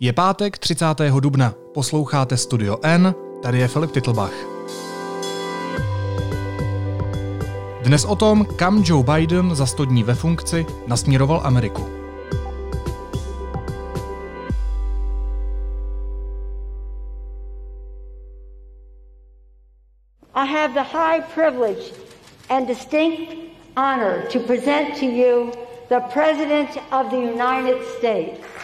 Je pátek 30. dubna. Posloucháte Studio N, tady je Filip Titlbach. Dnes o tom, kam Joe Biden za 100 dní ve funkci nasměroval Ameriku. I have the high privilege and distinct honor to present to you the President of the United States.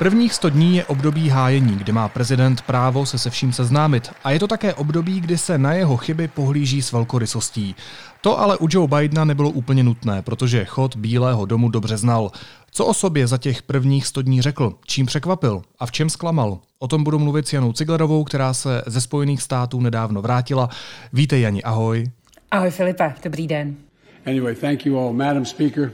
Prvních 100 dní je období hájení, kdy má prezident právo se se vším seznámit. A je to také období, kdy se na jeho chyby pohlíží s velkorysostí. To ale u Joe Bidena nebylo úplně nutné, protože chod Bílého domu dobře znal. Co o sobě za těch prvních 100 dní řekl, čím překvapil a v čem zklamal? O tom budu mluvit s Janou Ciglerovou, která se ze Spojených států nedávno vrátila. Vítej Jani, ahoj. Ahoj Filipe, dobrý den. Anyway, thank you all. Madam Speaker,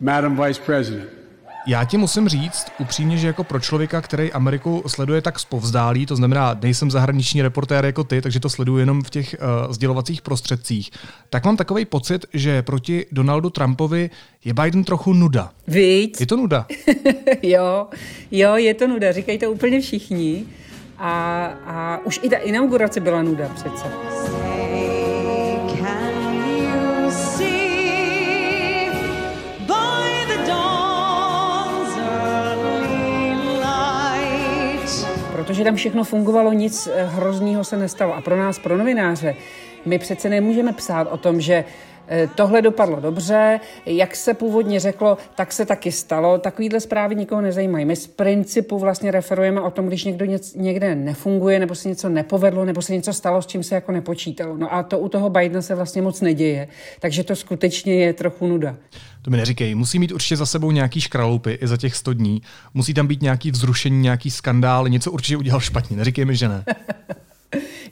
Madam Vice President. Já ti musím říct upřímně, že jako pro člověka, který Ameriku sleduje tak zpovzdálí, to znamená, nejsem zahraniční reportér jako ty, takže to sleduju jenom v těch uh, sdělovacích prostředcích, tak mám takový pocit, že proti Donaldu Trumpovi je Biden trochu nuda. Víc? Je to nuda? jo, jo, je to nuda, říkají to úplně všichni. A, a už i ta inaugurace byla nuda přece. Protože tam všechno fungovalo, nic eh, hroznýho se nestalo. A pro nás, pro novináře, my přece nemůžeme psát o tom, že Tohle dopadlo dobře, jak se původně řeklo, tak se taky stalo. Takovýhle zprávy nikoho nezajímají. My z principu vlastně referujeme o tom, když někdo něc, někde nefunguje, nebo se něco nepovedlo, nebo se něco stalo, s čím se jako nepočítalo. No a to u toho Bidena se vlastně moc neděje. Takže to skutečně je trochu nuda. To mi neříkej, musí mít určitě za sebou nějaký škralupy i za těch 100 dní. Musí tam být nějaký vzrušení, nějaký skandál, něco určitě udělal špatně. Neříkej mi, že ne.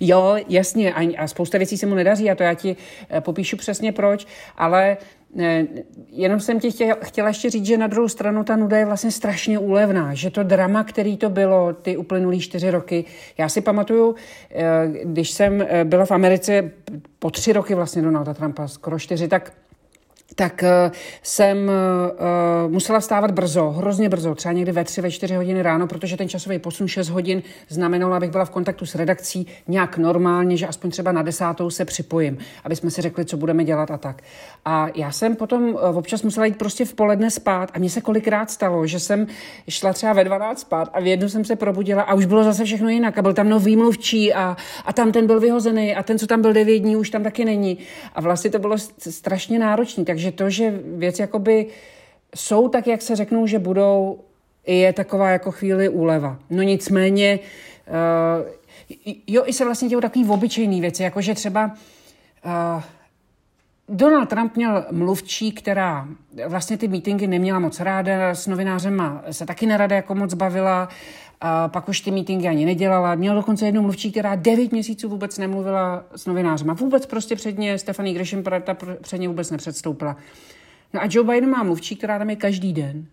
jo, jasně, a, a spousta věcí se mu nedaří a to já ti eh, popíšu přesně proč, ale ne, eh, jenom jsem ti chtěla, chtěla ještě říct, že na druhou stranu ta nuda je vlastně strašně úlevná, že to drama, který to bylo ty uplynulý čtyři roky, já si pamatuju, eh, když jsem byla v Americe po tři roky vlastně Donalda Trumpa, skoro čtyři, tak tak uh, jsem uh, musela vstávat brzo, hrozně brzo, třeba někdy ve tři, ve čtyři hodiny ráno, protože ten časový posun 6 hodin znamenal, abych byla v kontaktu s redakcí nějak normálně, že aspoň třeba na desátou se připojím, aby jsme si řekli, co budeme dělat a tak. A já jsem potom občas musela jít prostě v poledne spát a mně se kolikrát stalo, že jsem šla třeba ve 12 spát a v jednu jsem se probudila a už bylo zase všechno jinak a byl tam nový mluvčí a, a tam ten byl vyhozený a ten, co tam byl devět dní, už tam taky není. A vlastně to bylo strašně náročné, takže to, že věci jakoby jsou tak, jak se řeknou, že budou, je taková jako chvíli úleva. No nicméně, uh, jo, i se vlastně dějou takový obyčejný věci, jakože třeba uh, Donald Trump měl mluvčí, která vlastně ty meetingy neměla moc ráda, s novinářem se taky nerada jako moc bavila, a pak už ty meetingy ani nedělala. Měl dokonce jednu mluvčí, která devět měsíců vůbec nemluvila s novinářem. A vůbec prostě předně Stephanie Grisham předně vůbec nepředstoupila. No a Joe Biden má mluvčí, která tam je každý den.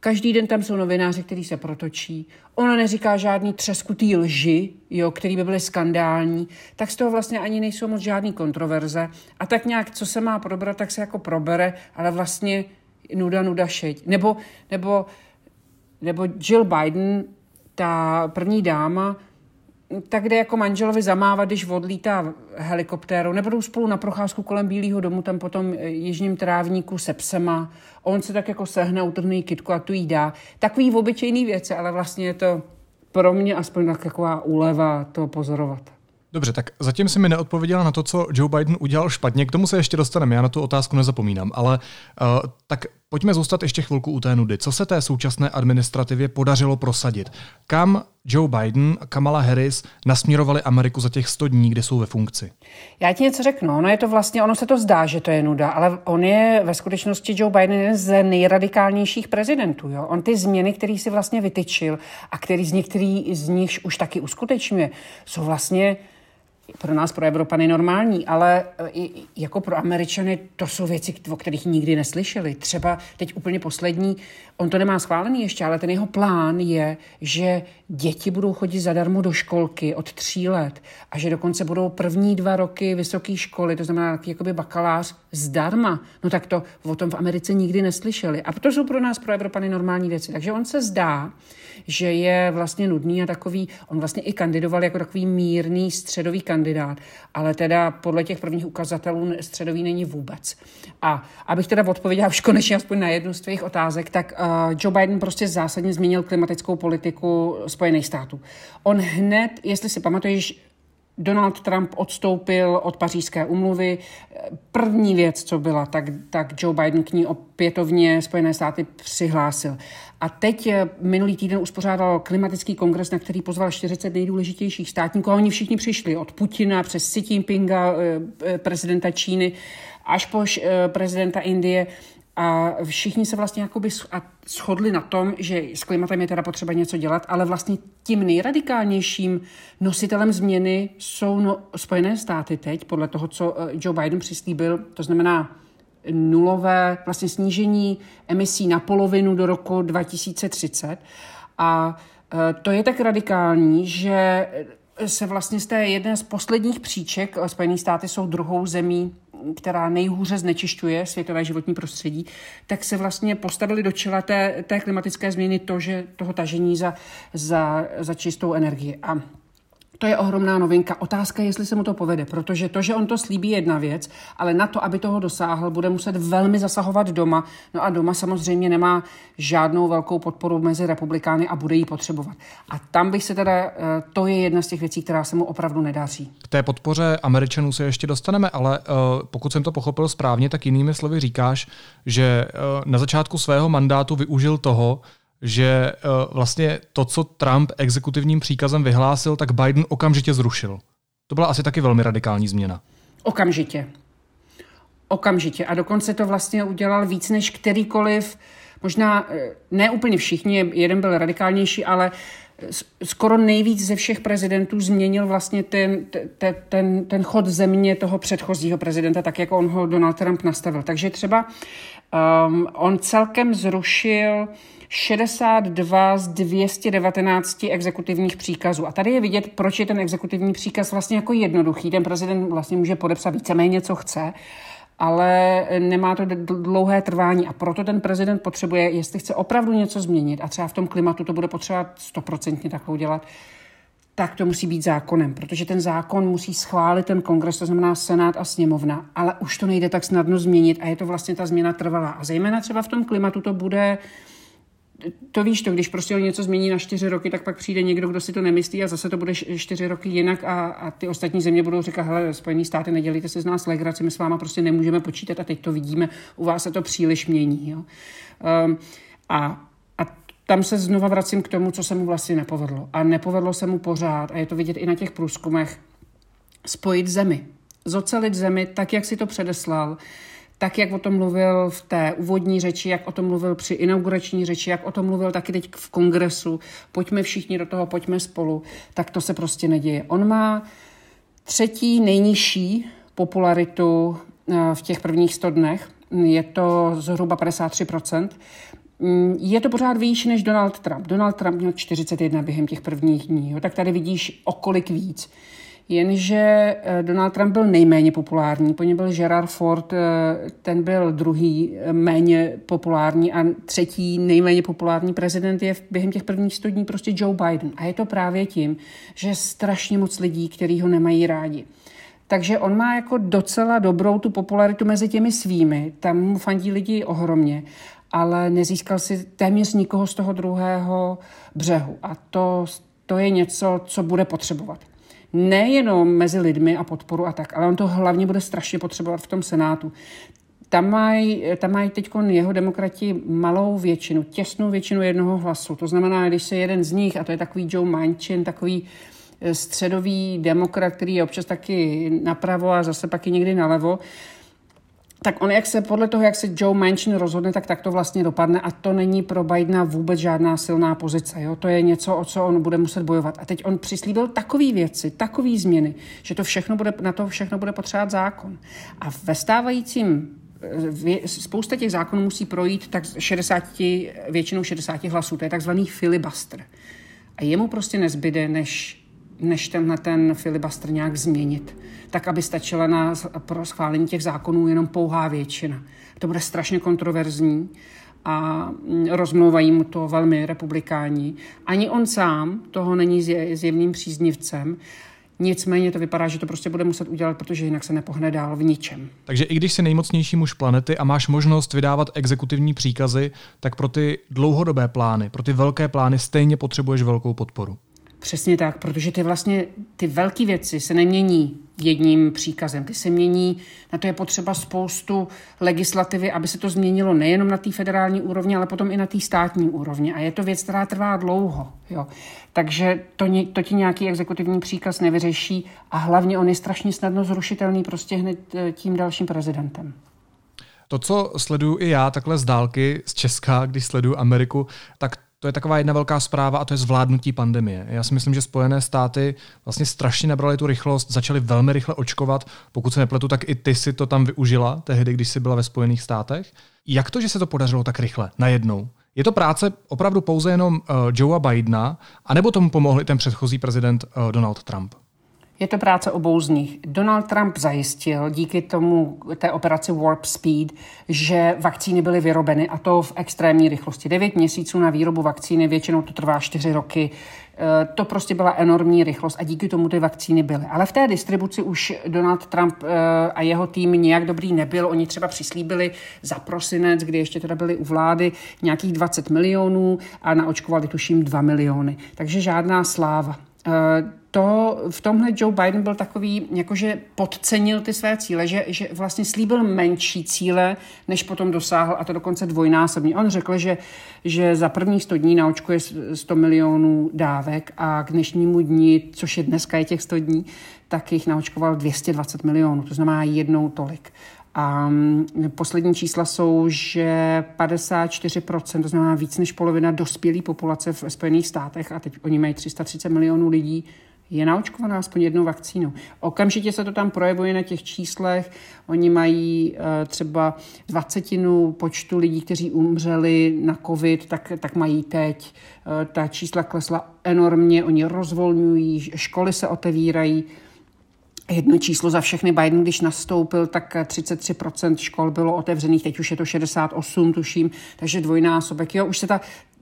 Každý den tam jsou novináři, kteří se protočí. Ona neříká žádný třeskutý lži, jo, který by byly skandální, tak z toho vlastně ani nejsou moc žádný kontroverze. A tak nějak, co se má probrat, tak se jako probere, ale vlastně nuda, nuda šeť. Nebo, nebo, nebo Jill Biden ta první dáma tak jde jako manželovi zamávat, když odlítá helikoptéru, nebo jdou spolu na procházku kolem Bílého domu, tam potom eh, jižním trávníku se psema. On se tak jako sehne, utrhne kitku a tu jí dá. Takový obyčejný věci, ale vlastně je to pro mě aspoň taková úleva to pozorovat. Dobře, tak zatím si mi neodpověděla na to, co Joe Biden udělal špatně. K tomu se ještě dostaneme, já na tu otázku nezapomínám. Ale uh, tak pojďme zůstat ještě chvilku u té nudy. Co se té současné administrativě podařilo prosadit? Kam Joe Biden a Kamala Harris nasměrovali Ameriku za těch 100 dní, kdy jsou ve funkci? Já ti něco řeknu. Ono je to vlastně, ono se to zdá, že to je nuda, ale on je ve skutečnosti Joe Biden jeden z nejradikálnějších prezidentů. Jo? On ty změny, které si vlastně vytyčil a který z některých z nich už taky uskutečňuje, jsou vlastně pro nás, pro Evropany normální, ale e, jako pro Američany to jsou věci, o kterých nikdy neslyšeli. Třeba teď úplně poslední, on to nemá schválený ještě, ale ten jeho plán je, že děti budou chodit zadarmo do školky od tří let a že dokonce budou první dva roky vysoké školy, to znamená jakoby bakalář zdarma. No tak to o tom v Americe nikdy neslyšeli. A to jsou pro nás, pro Evropany normální věci. Takže on se zdá, že je vlastně nudný a takový, on vlastně i kandidoval jako takový mírný středový kandidát, ale teda podle těch prvních ukazatelů středový není vůbec. A abych teda odpověděla už konečně aspoň na jednu z tvých otázek, tak uh, Joe Biden prostě zásadně změnil klimatickou politiku Spojených států. On hned, jestli si pamatuješ, Donald Trump odstoupil od pařížské umluvy. První věc, co byla, tak, tak Joe Biden k ní opětovně Spojené státy přihlásil. A teď eh, minulý týden uspořádal klimatický kongres, na který pozval 40 nejdůležitějších státníků a oni všichni přišli od Putina přes Xi Jinpinga, eh, eh, prezidenta Číny, až po prezidenta Indie. A všichni se vlastně jakoby shodli na tom, že s klimatem je teda potřeba něco dělat, ale vlastně tím nejradikálnějším nositelem změny jsou no, Spojené státy teď, podle toho, co Joe Biden přislíbil, to znamená nulové vlastně snížení emisí na polovinu do roku 2030. A e, to je tak radikální, že se vlastně z té jedné z posledních příček, e, Spojené státy jsou druhou zemí, která nejhůře znečišťuje světové životní prostředí, tak se vlastně postavili do čela té, té klimatické změny to, že toho tažení za, za, za čistou energii. A to je ohromná novinka. Otázka je, jestli se mu to povede, protože to, že on to slíbí, je jedna věc, ale na to, aby toho dosáhl, bude muset velmi zasahovat doma. No a doma samozřejmě nemá žádnou velkou podporu mezi republikány a bude ji potřebovat. A tam bych se teda, eh, to je jedna z těch věcí, která se mu opravdu nedaří. K té podpoře Američanů se ještě dostaneme, ale uh, pokud jsem to pochopil správně, tak jinými slovy říkáš, že uh, na začátku svého mandátu využil toho, že uh, vlastně to, co Trump exekutivním příkazem vyhlásil, tak Biden okamžitě zrušil. To byla asi taky velmi radikální změna. Okamžitě. Okamžitě. A dokonce to vlastně udělal víc než kterýkoliv, možná eh, ne úplně všichni, jeden byl radikálnější, ale skoro nejvíc ze všech prezidentů změnil vlastně ten, ten, ten, ten chod země toho předchozího prezidenta, tak jako on ho Donald Trump nastavil. Takže třeba um, on celkem zrušil 62 z 219 exekutivních příkazů. A tady je vidět, proč je ten exekutivní příkaz vlastně jako jednoduchý. Ten prezident vlastně může podepsat víceméně, co chce, ale nemá to dlouhé trvání a proto ten prezident potřebuje, jestli chce opravdu něco změnit a třeba v tom klimatu to bude potřebovat stoprocentně tak udělat, tak to musí být zákonem, protože ten zákon musí schválit ten kongres, to znamená Senát a sněmovna, ale už to nejde tak snadno změnit a je to vlastně ta změna trvalá. A zejména třeba v tom klimatu to bude to víš to, když prostě něco změní na čtyři roky, tak pak přijde někdo, kdo si to nemyslí a zase to bude čtyři roky jinak a, a ty ostatní země budou říkat, hele, Spojený státy, nedělíte se z nás legraci, my s váma prostě nemůžeme počítat a teď to vidíme, u vás se to příliš mění. Jo? Um, a, a tam se znova vracím k tomu, co se mu vlastně nepovedlo. A nepovedlo se mu pořád, a je to vidět i na těch průzkumech, spojit zemi, zocelit zemi tak, jak si to předeslal, tak, jak o tom mluvil v té úvodní řeči, jak o tom mluvil při inaugurační řeči, jak o tom mluvil taky teď v kongresu, pojďme všichni do toho, pojďme spolu, tak to se prostě neděje. On má třetí nejnižší popularitu eh, v těch prvních 100 dnech, je to zhruba 53%. Mm, je to pořád výš než Donald Trump. Donald Trump měl 41 během těch prvních dní, jo, tak tady vidíš o kolik víc. Jenže eh, Donald Trump byl nejméně populární, po něm byl Gerard Ford, eh, ten byl druhý eh, méně populární a třetí nejméně populární prezident je během těch prvních 100 dní prostě Joe Biden. A je to právě tím, že strašně moc lidí, kteří ho nemají rádi. Takže on má jako docela dobrou tu popularitu mezi těmi svými, tam mu fandí lidi ohromně, ale nezískal si téměř nikoho z toho druhého břehu. A to, to je něco, co bude potřebovat nejenom mezi lidmi a podporu a tak, ale on to hlavně bude strašně potřebovat v tom Senátu. Tam mají tam maj teď jeho demokrati malou většinu, těsnou většinu jednoho hlasu. To znamená, když se jeden z nich, a to je takový Joe Manchin, takový eh, středový demokrat, který je občas taky napravo a zase pak i někdy nalevo, Tak on, jak se podle toho, jak se Joe Manchin rozhodne, tak tak to vlastně dopadne a to není pro Bidena vůbec žádná silná pozice. Jo? To je něco, o co on bude muset bojovat. A teď on přislíbil takové věci, takové změny, že to všechno bude, na to všechno bude potřebovat zákon. A ve stávajícím spousta těch zákonů musí projít tak 60, většinou 60 hlasů. To je takzvaný filibuster. A jemu prostě nezbyde, než než tenhle ten filibuster nějak změnit, tak aby stačila na, pro schválení těch zákonů jenom pouhá většina. To bude strašně kontroverzní a mm, rozmlouvají mu to velmi republikáni. Ani on sám toho není zjevným příznivcem, Nicméně to vypadá, že to prostě bude muset udělat, protože jinak se nepohne dál v ničem. Takže i když jsi nejmocnější muž planety a máš možnost vydávat exekutivní příkazy, tak pro ty dlouhodobé plány, pro ty velké plány stejně potřebuješ velkou podporu. Přesně tak, protože ty vlastně ty velké věci se nemění jedním příkazem. Ty se mění, na to je potřeba spoustu legislativy, aby se to změnilo nejenom na té federální úrovni, ale potom i na té státní úrovni. A je to věc, která trvá dlouho. Jo. Takže to, to ti nějaký exekutivní příkaz nevyřeší a hlavně on je strašně snadno zrušitelný prostě hned eh, tím dalším prezidentem. To, co sleduju i já takhle z dálky z Česka, když sleduju Ameriku, tak to je taková jedna velká zpráva a to je zvládnutí pandemie. Já si myslím, že Spojené státy vlastně strašně nabrali tu rychlost, začaly velmi rychle očkovat. Pokud se nepletu, tak i ty si to tam využila tehdy, když jsi byla ve Spojených státech. Jak to, že se to podařilo tak rychle, najednou? Je to práce opravdu pouze jenom uh, Joea Bidena, anebo tomu pomohl i ten předchozí prezident uh, Donald Trump? Je to práce obou z nich. Donald Trump zajistil díky tomu té operaci Warp Speed, že vakcíny byly vyrobeny a to v extrémní rychlosti. 9 měsíců na výrobu vakcíny, většinou to trvá 4 roky. E, to prostě byla enormní rychlost a díky tomu ty vakcíny byly. Ale v té distribuci už Donald Trump e, a jeho tým nějak dobrý nebyl. Oni třeba přislíbili za prosinec, kdy ještě teda byli u vlády, nějakých 20 milionů a naočkovali tuším 2 miliony. Takže žádná sláva. E, to v tomhle Joe Biden byl takový, jakože podcenil ty své cíle, že, že vlastně slíbil menší cíle, než potom dosáhl, a to dokonce dvojnásobně. On řekl, že, že za prvních 100 dní naočkuje 100 milionů dávek a k dnešnímu dní, což je dneska je těch 100 dní, tak jich naočkoval 220 milionů, to znamená jednou tolik. A mm, poslední čísla jsou, že 54%, to znamená víc než polovina dospělé populace v Spojených státech, a teď oni mají 330 milionů lidí, je naočkovaná aspoň jednou vakcínou. Okamžitě se to tam projevuje na těch číslech. Oni mají uh, třeba dvacetinu počtu lidí, kteří umřeli na covid, tak, tak mají teď. Uh, ta čísla klesla enormně, oni rozvolňují, školy se otevírají. Jedno číslo za všechny Biden, když nastoupil, tak 33% škol bylo otevřených, teď už je to 68, tuším, takže dvojnásobek. Jo, už se ta,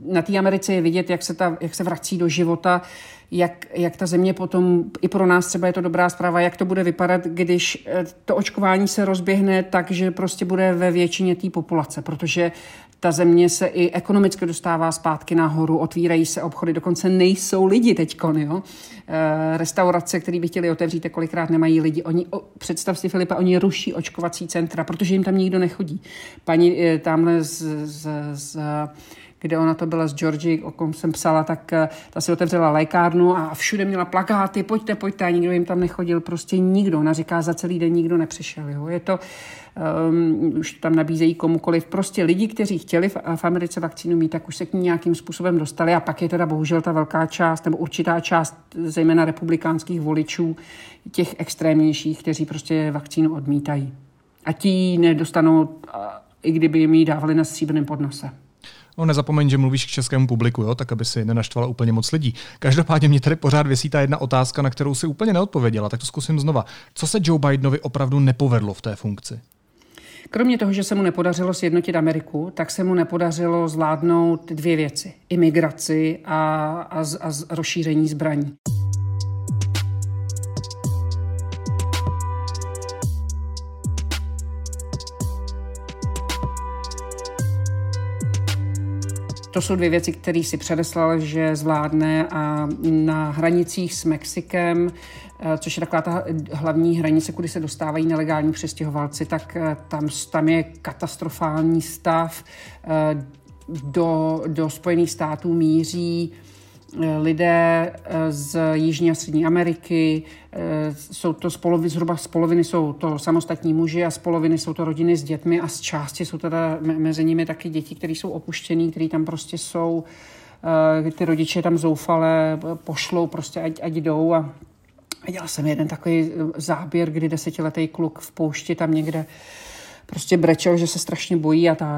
na té Americe je vidět, jak se, ta, jak se vrací do života, jak, jak ta země potom, i pro nás třeba je to dobrá zpráva, jak to bude vypadat, když eh, to očkování se rozběhne tak, že prostě bude ve většině té populace, protože ta země se i ekonomicky dostává zpátky nahoru, otvírají se obchody, dokonce nejsou lidi teď. Jo? E, restaurace, které by chtěli otevřít, kolikrát nemají lidi. Oni, představ si, Filipa, oni ruší očkovací centra, protože jim tam nikdo nechodí. Paní e, tamhle z, z, z kde ona to byla s Georgie, o kom jsem psala, tak eh, ta si otevřela lékárnu a všude měla plakáty, pojďte, pojďte, a nikdo jim tam nechodil, prostě nikdo. Ona říká, za celý den nikdo nepřišel. Jo. Je to, um, už tam nabízejí komukoliv. Prostě lidi, kteří chtěli v, v Americe vakcínu mít, tak už se k ní nějakým způsobem dostali a pak je teda bohužel ta velká část, nebo určitá část, zejména republikánských voličů, těch extrémnějších, kteří prostě vakcínu odmítají. A ti nedostanou, i kdyby jim ji dávali na stříbrném podnose. No nezapomeň, že mluvíš k českému publiku, jo, tak aby si nenaštvala úplně moc lidí. Každopádně mě tady pořád vysí ta jedna otázka, na kterou si úplně neodpověděla, tak to zkusím znova. Co se Joe Bidenovi opravdu nepovedlo v té funkci? Kromě toho, že se mu nepodařilo sjednotit Ameriku, tak se mu nepodařilo zvládnout dvě věci. Imigraci a, a, a rozšíření zbraní. To jsou dvě věci, které si předeslal, že zvládne a na hranicích s Mexikem, eh, což je taková ta hlavní hranice, kudy se dostávají nelegální přestěhovalci, tak eh, tam, tam je katastrofální stav. Eh, do, do Spojených států míří lidé z Jižní a Střední Ameriky, jsou to z zhruba z poloviny jsou to samostatní muži a z poloviny jsou to rodiny s dětmi a z části jsou teda mezi nimi taky děti, které jsou opuštěný, které tam prostě jsou, ty rodiče tam zoufale pošlou prostě, ať, ať jdou a Viděla jsem jeden takový záběr, kdy desetiletý kluk v poušti tam někde prostě brečel, že se strašně bojí a ta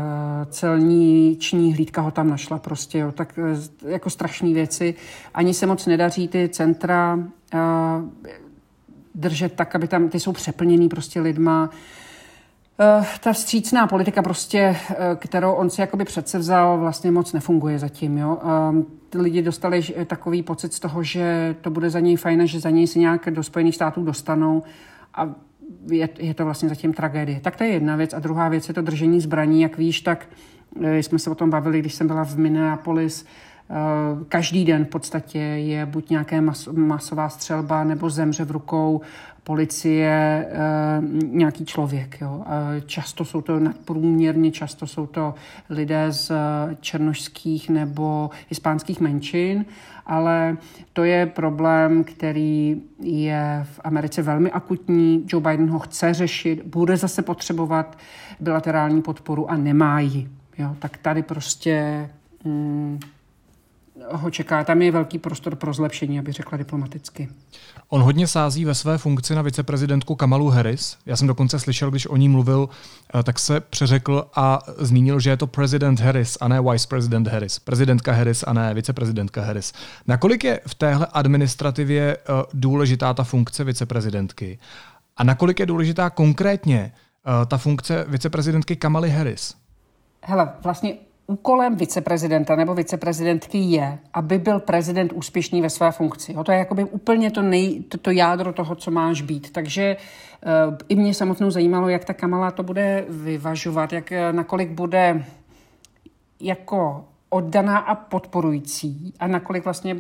celní ční hlídka ho tam našla prostě, jo. tak eh, jako strašné věci. Ani se moc nedaří ty centra uh, držet tak, aby tam, ty jsou přeplněný prostě lidma. Uh, ta vstřícná politika prostě, uh, kterou on si jakoby předsevzal, vlastně moc nefunguje zatím, jo. Uh, ty lidi dostali takový pocit z toho, že to bude za něj fajn, že za něj se nějak do Spojených států dostanou a je, je to vlastně zatím tragédie. Tak to je jedna věc. A druhá věc je to držení zbraní. Jak víš, tak eh, jsme se o tom bavili, když jsem byla v Minneapolis. Eh, každý den v podstatě je buď nějaké mas, masová střelba nebo zemře v rukou policie eh, nějaký člověk. Jo. Často jsou to nadprůměrně, často jsou to lidé z černožských nebo hispánských menšin ale to je problém, který je v Americe velmi akutní. Joe Biden ho chce řešit, bude zase potřebovat bilaterální podporu a nemá ji. Jo, tak tady prostě mm, ho čeká. Tam je velký prostor pro zlepšení, aby řekla diplomaticky. On hodně sází ve své funkci na viceprezidentku Kamalu Harris. Já jsem dokonce slyšel, když o ní mluvil, eh, tak se přeřekl a zmínil, že je to prezident Harris a ne vice president Harris. Prezidentka Harris a ne viceprezidentka Harris. Nakolik je v téhle administrativě eh, důležitá ta funkce viceprezidentky? A nakolik je důležitá konkrétně eh, ta funkce viceprezidentky Kamaly Harris? Hele, vlastně úkolem viceprezidenta nebo viceprezidentky je, aby byl prezident úspěšný ve své funkci. Jo, to je jakoby úplně to, nej, to, to jádro toho, co máš být. Takže uh, i mě samotnou zajímalo, jak ta Kamala to bude vyvažovat, jak eh, nakolik bude jako oddaná a podporující a nakolik vlastně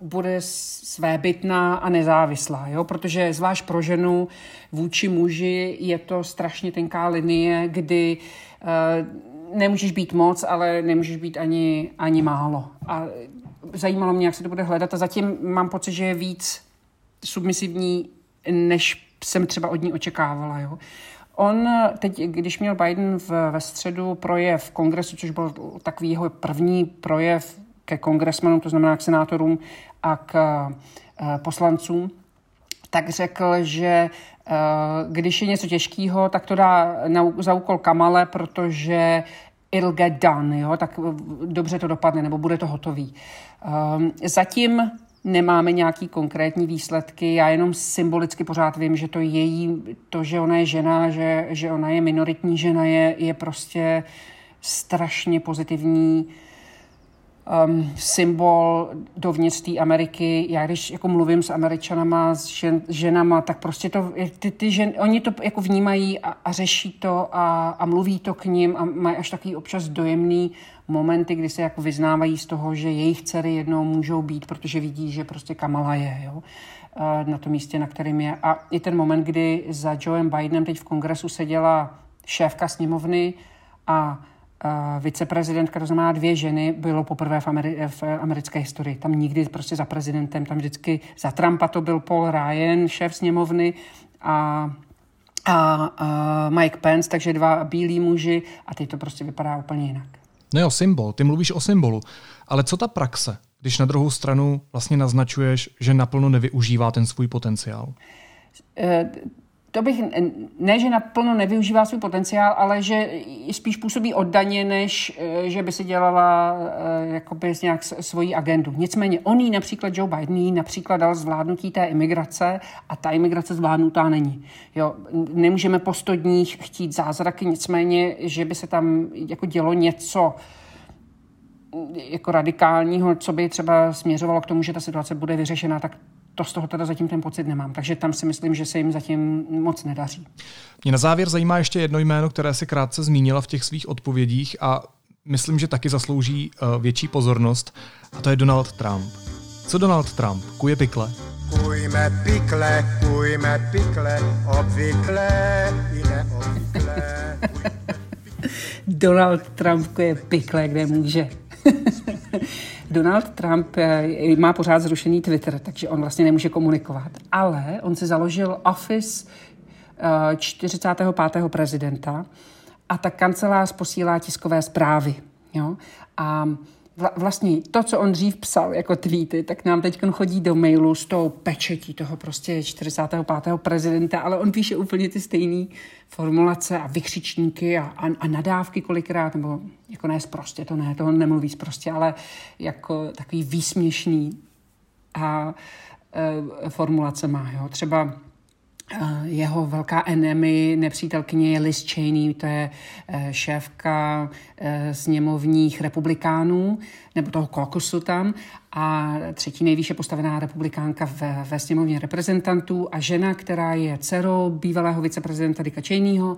bude svébytná a nezávislá, jo? protože zvlášť pro ženu vůči muži je to strašně tenká linie, kdy uh, nemůžeš být moc, ale nemůžeš být ani, ani málo. A zajímalo mě, jak se to bude hledat a zatím mám pocit, že je víc submisivní, než jsem třeba od ní očekávala. Jo. On teď, když měl Biden v, ve středu projev v kongresu, což byl takový jeho první projev ke kongresmanům, to znamená k senátorům a k uh, poslancům, tak řekl, že uh, když je něco těžkého, tak to dá na, za úkol Kamale, protože it'll get done, jo? tak dobře to dopadne, nebo bude to hotový. Um, zatím nemáme nějaký konkrétní výsledky, já jenom symbolicky pořád vím, že to její, to, že ona je žena, že, že ona je minoritní žena, je, je prostě strašně pozitivní um, symbol dovnitř té Ameriky. Já když jako mluvím s Američanama, s žen, ženama, tak prostě to, ty, ty žen, oni to jako vnímají a, a řeší to a, a mluví to k ním a mají až takový občas dojemný momenty, kdy se jako vyznávají z toho, že jejich dcery jednou můžou být, protože vidí, že prostě Kamala je, jo na tom místě, na kterém je. A i ten moment, kdy za Joeem Bidenem teď v kongresu seděla šéfka sněmovny a viceprezidentka, to znamená dvě ženy, bylo poprvé v, Ameri- v americké historii. Tam nikdy prostě za prezidentem, tam vždycky za Trumpa to byl Paul Ryan, šéf sněmovny a a, a Mike Pence, takže dva bílí muži a teď to prostě vypadá úplně jinak. No jo, symbol, ty mluvíš o symbolu, ale co ta praxe, když na druhou stranu vlastně naznačuješ, že naplno nevyužívá ten svůj potenciál? E, to bych, ne, že naplno nevyužívá svůj potenciál, ale že spíš působí oddaně, než eh, že by si dělala eh, jakoby nějak svoji agendu. Nicméně on jí například, Joe Biden jí například dal zvládnutí té imigrace a ta imigrace zvládnutá není. Jo, nemůžeme po 100 dních chtít zázraky, nicméně, že by se tam jako dělo něco, jako radikálního, co by třeba směřovalo k tomu, že ta situace bude vyřešena, tak to z toho teda zatím ten pocit nemám. Takže tam si myslím, že se jim zatím moc nedaří. Mě na závěr zajímá ještě jedno jméno, které si krátce zmínila v těch svých odpovědích a myslím, že taky zaslouží uh, větší pozornost, a to je Donald Trump. Co Donald Trump? Kuje pikle? Kujme pikle, kujme pikle, obvykle i neobvykle. Donald Trump kuje pikle, kde může. Donald Trump eh, má pořád zrušený Twitter, takže on vlastně nemůže komunikovat. Ale on si založil Office 45. Eh, prezidenta a ta kancelář posílá tiskové zprávy. Jo? A vlastně to, co on dřív psal jako tweety, tak nám teď chodí do mailu s tou pečetí toho prostě 45. prezidenta, ale on píše úplně ty stejné formulace a vykřičníky a, a, a nadávky kolikrát, nebo jako ne prostě, to ne, to on nemluví prostě, ale jako takový výsměšný a e, formulace má, jo. Třeba jeho velká enemy, nepřítelkyně je Liz Cheney, to je eh, šéfka eh, sněmovních republikánů, nebo toho kokusu tam, a třetí nejvýše postavená republikánka ve, ve sněmovně reprezentantů a žena, která je dcerou bývalého viceprezidenta Dicka Cheneyho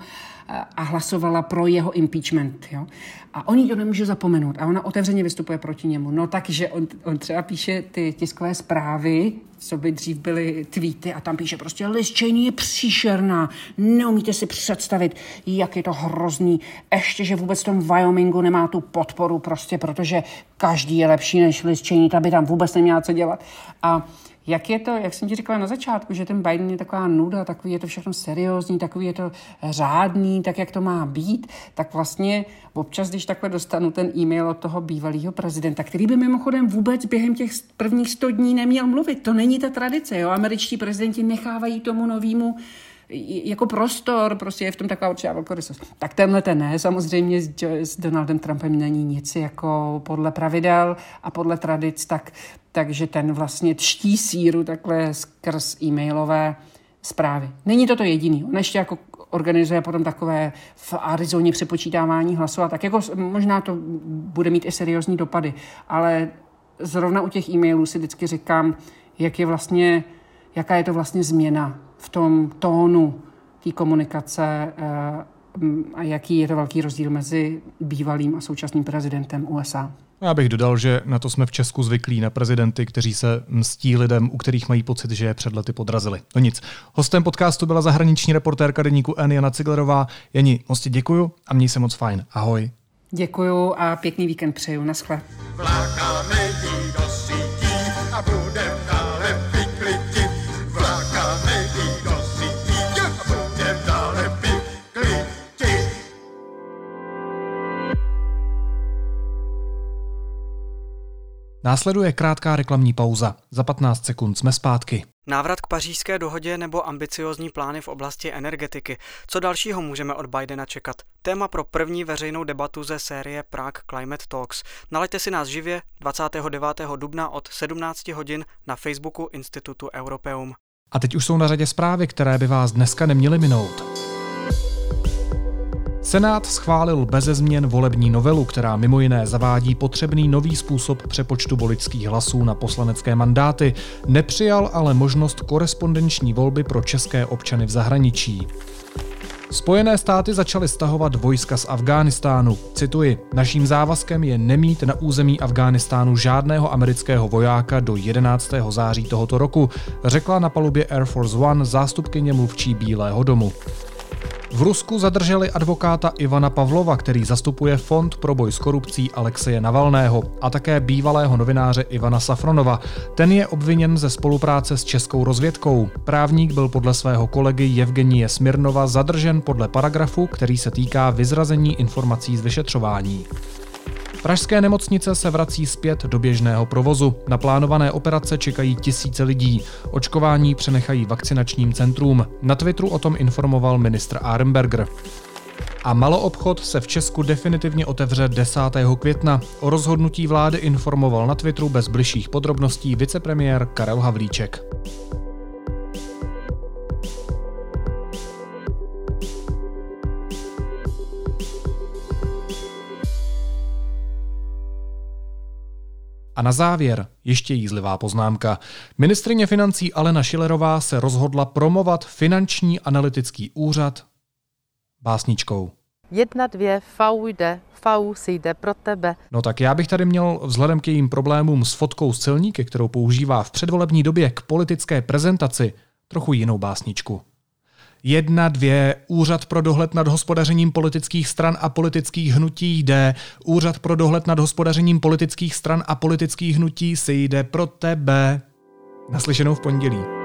a hlasovala pro jeho impeachment. Jo? A on to nemůže zapomenout a ona otevřeně vystupuje proti němu. No takže on, on třeba píše ty tiskové zprávy, co by dřív byly tweety a tam píše prostě Liz Cheney je příšerná, neumíte si představit, jak je to hrozný, ještě, že vůbec v tom Wyomingu nemá tu podporu prostě, protože každý je lepší než Liz Cheney, ta by tam vůbec neměla co dělat. A jak je to, jak jsem ti říkala na začátku, že ten Biden je taková nuda, takový je to všechno seriózní, takový je to řádný, tak jak to má být, tak vlastně občas, když takhle dostanu ten e-mail od toho bývalého prezidenta, který by mimochodem vůbec během těch prvních 100 dní neměl mluvit, to není ta tradice, jo, američtí prezidenti nechávají tomu novému jako prostor, prostě je v tom taková určitá velkorysost. Tak tenhle ten ne, samozřejmě s, s Donaldem Trumpem není nic jako podle pravidel a podle tradic, tak, takže ten vlastně čtí síru takhle skrz e-mailové zprávy. Není to to jediný. On ještě jako organizuje potom takové v Arizoně přepočítávání hlasů a tak jako možná to bude mít i seriózní dopady, ale zrovna u těch e-mailů si vždycky říkám, jak je vlastně, jaká je to vlastně změna v tom tónu té komunikace eh, a jaký je to velký rozdíl mezi bývalým a současným prezidentem USA. Já bych dodal, že na to jsme v Česku zvyklí na prezidenty, kteří se mstí lidem, u kterých mají pocit, že je před lety podrazili. No nic. Hostem podcastu byla zahraniční reportérka deníku N. Jana Ciglerová. Jani, moc ti děkuju a měj se moc fajn. Ahoj. Děkuju a pěkný víkend přeju. Naschle. Následuje krátká reklamní pauza. Za 15 sekund jsme zpátky. Návrat k pařížské dohodě nebo ambiciozní plány v oblasti energetiky. Co dalšího můžeme od Bidena čekat? Téma pro první veřejnou debatu ze série Prague Climate Talks. Nalaďte si nás živě 29. dubna od 17 hodin na Facebooku Institutu Europeum. A teď už jsou na řadě zprávy, které by vás dneska neměly minout. Senát schválil beze změn volební novelu, která mimo jiné zavádí potřebný nový způsob přepočtu voličských hlasů na poslanecké mandáty, nepřijal ale možnost korespondenční volby pro české občany v zahraničí. Spojené státy začaly stahovat vojska z Afghánistánu. Cituji, naším závazkem je nemít na území Afghánistánu žádného amerického vojáka do 11. září tohoto roku, řekla na palubě Air Force One zástupkyně mluvčí Bílého domu. V Rusku zadrželi advokáta Ivana Pavlova, který zastupuje Fond pro boj s korupcí Alexeje Navalného a také bývalého novináře Ivana Safronova. Ten je obviněn ze spolupráce s českou rozvědkou. Právník byl podle svého kolegy Evgenie Smirnova zadržen podle paragrafu, který se týká vyzrazení informací z vyšetřování. Pražské nemocnice se vrací zpět do běžného provozu. Na plánované operace čekají tisíce lidí. Očkování přenechají vakcinačním centrům. Na Twitteru o tom informoval ministr Aremberger. A maloobchod se v Česku definitivně otevře 10. května. O rozhodnutí vlády informoval na Twitteru bez bližších podrobností vicepremiér Karel Havlíček. A na závěr ještě jízlivá poznámka. Ministrině financí Alena Šilerová se rozhodla promovat finanční analytický úřad básničkou. Jedna, dvě, fau jde, fau si jde pro tebe. No tak já bych tady měl vzhledem k jejím problémům s fotkou z celníky, kterou používá v předvolební době k politické prezentaci, trochu jinou básničku. Jedna, dvě, Úřad pro dohled nad hospodařením politických stran a politických hnutí jde. Úřad pro dohled nad hospodařením politických stran a politických hnutí si jde pro tebe. Naslyšenou v pondělí.